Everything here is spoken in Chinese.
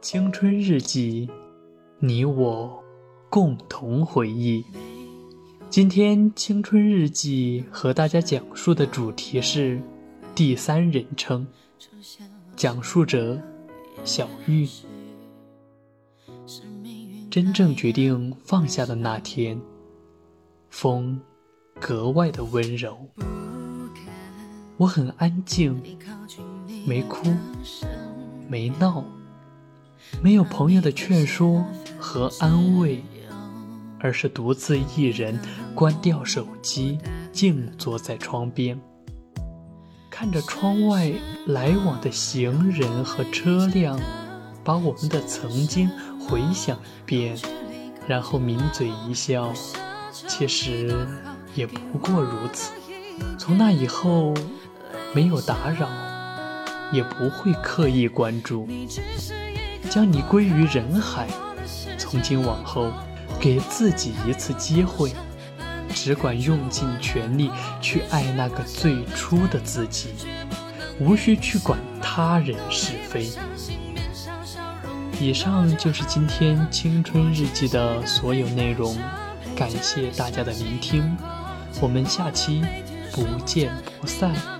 青春日记，你我共同回忆。今天青春日记和大家讲述的主题是第三人称，讲述者小玉。真正决定放下的那天，风格外的温柔。我很安静，没哭，没闹，没有朋友的劝说和安慰。而是独自一人关掉手机，静坐在窗边，看着窗外来往的行人和车辆，把我们的曾经回想一遍，然后抿嘴一笑。其实也不过如此。从那以后，没有打扰，也不会刻意关注，将你归于人海。从今往后。给自己一次机会，只管用尽全力去爱那个最初的自己，无需去管他人是非。以上就是今天青春日记的所有内容，感谢大家的聆听，我们下期不见不散。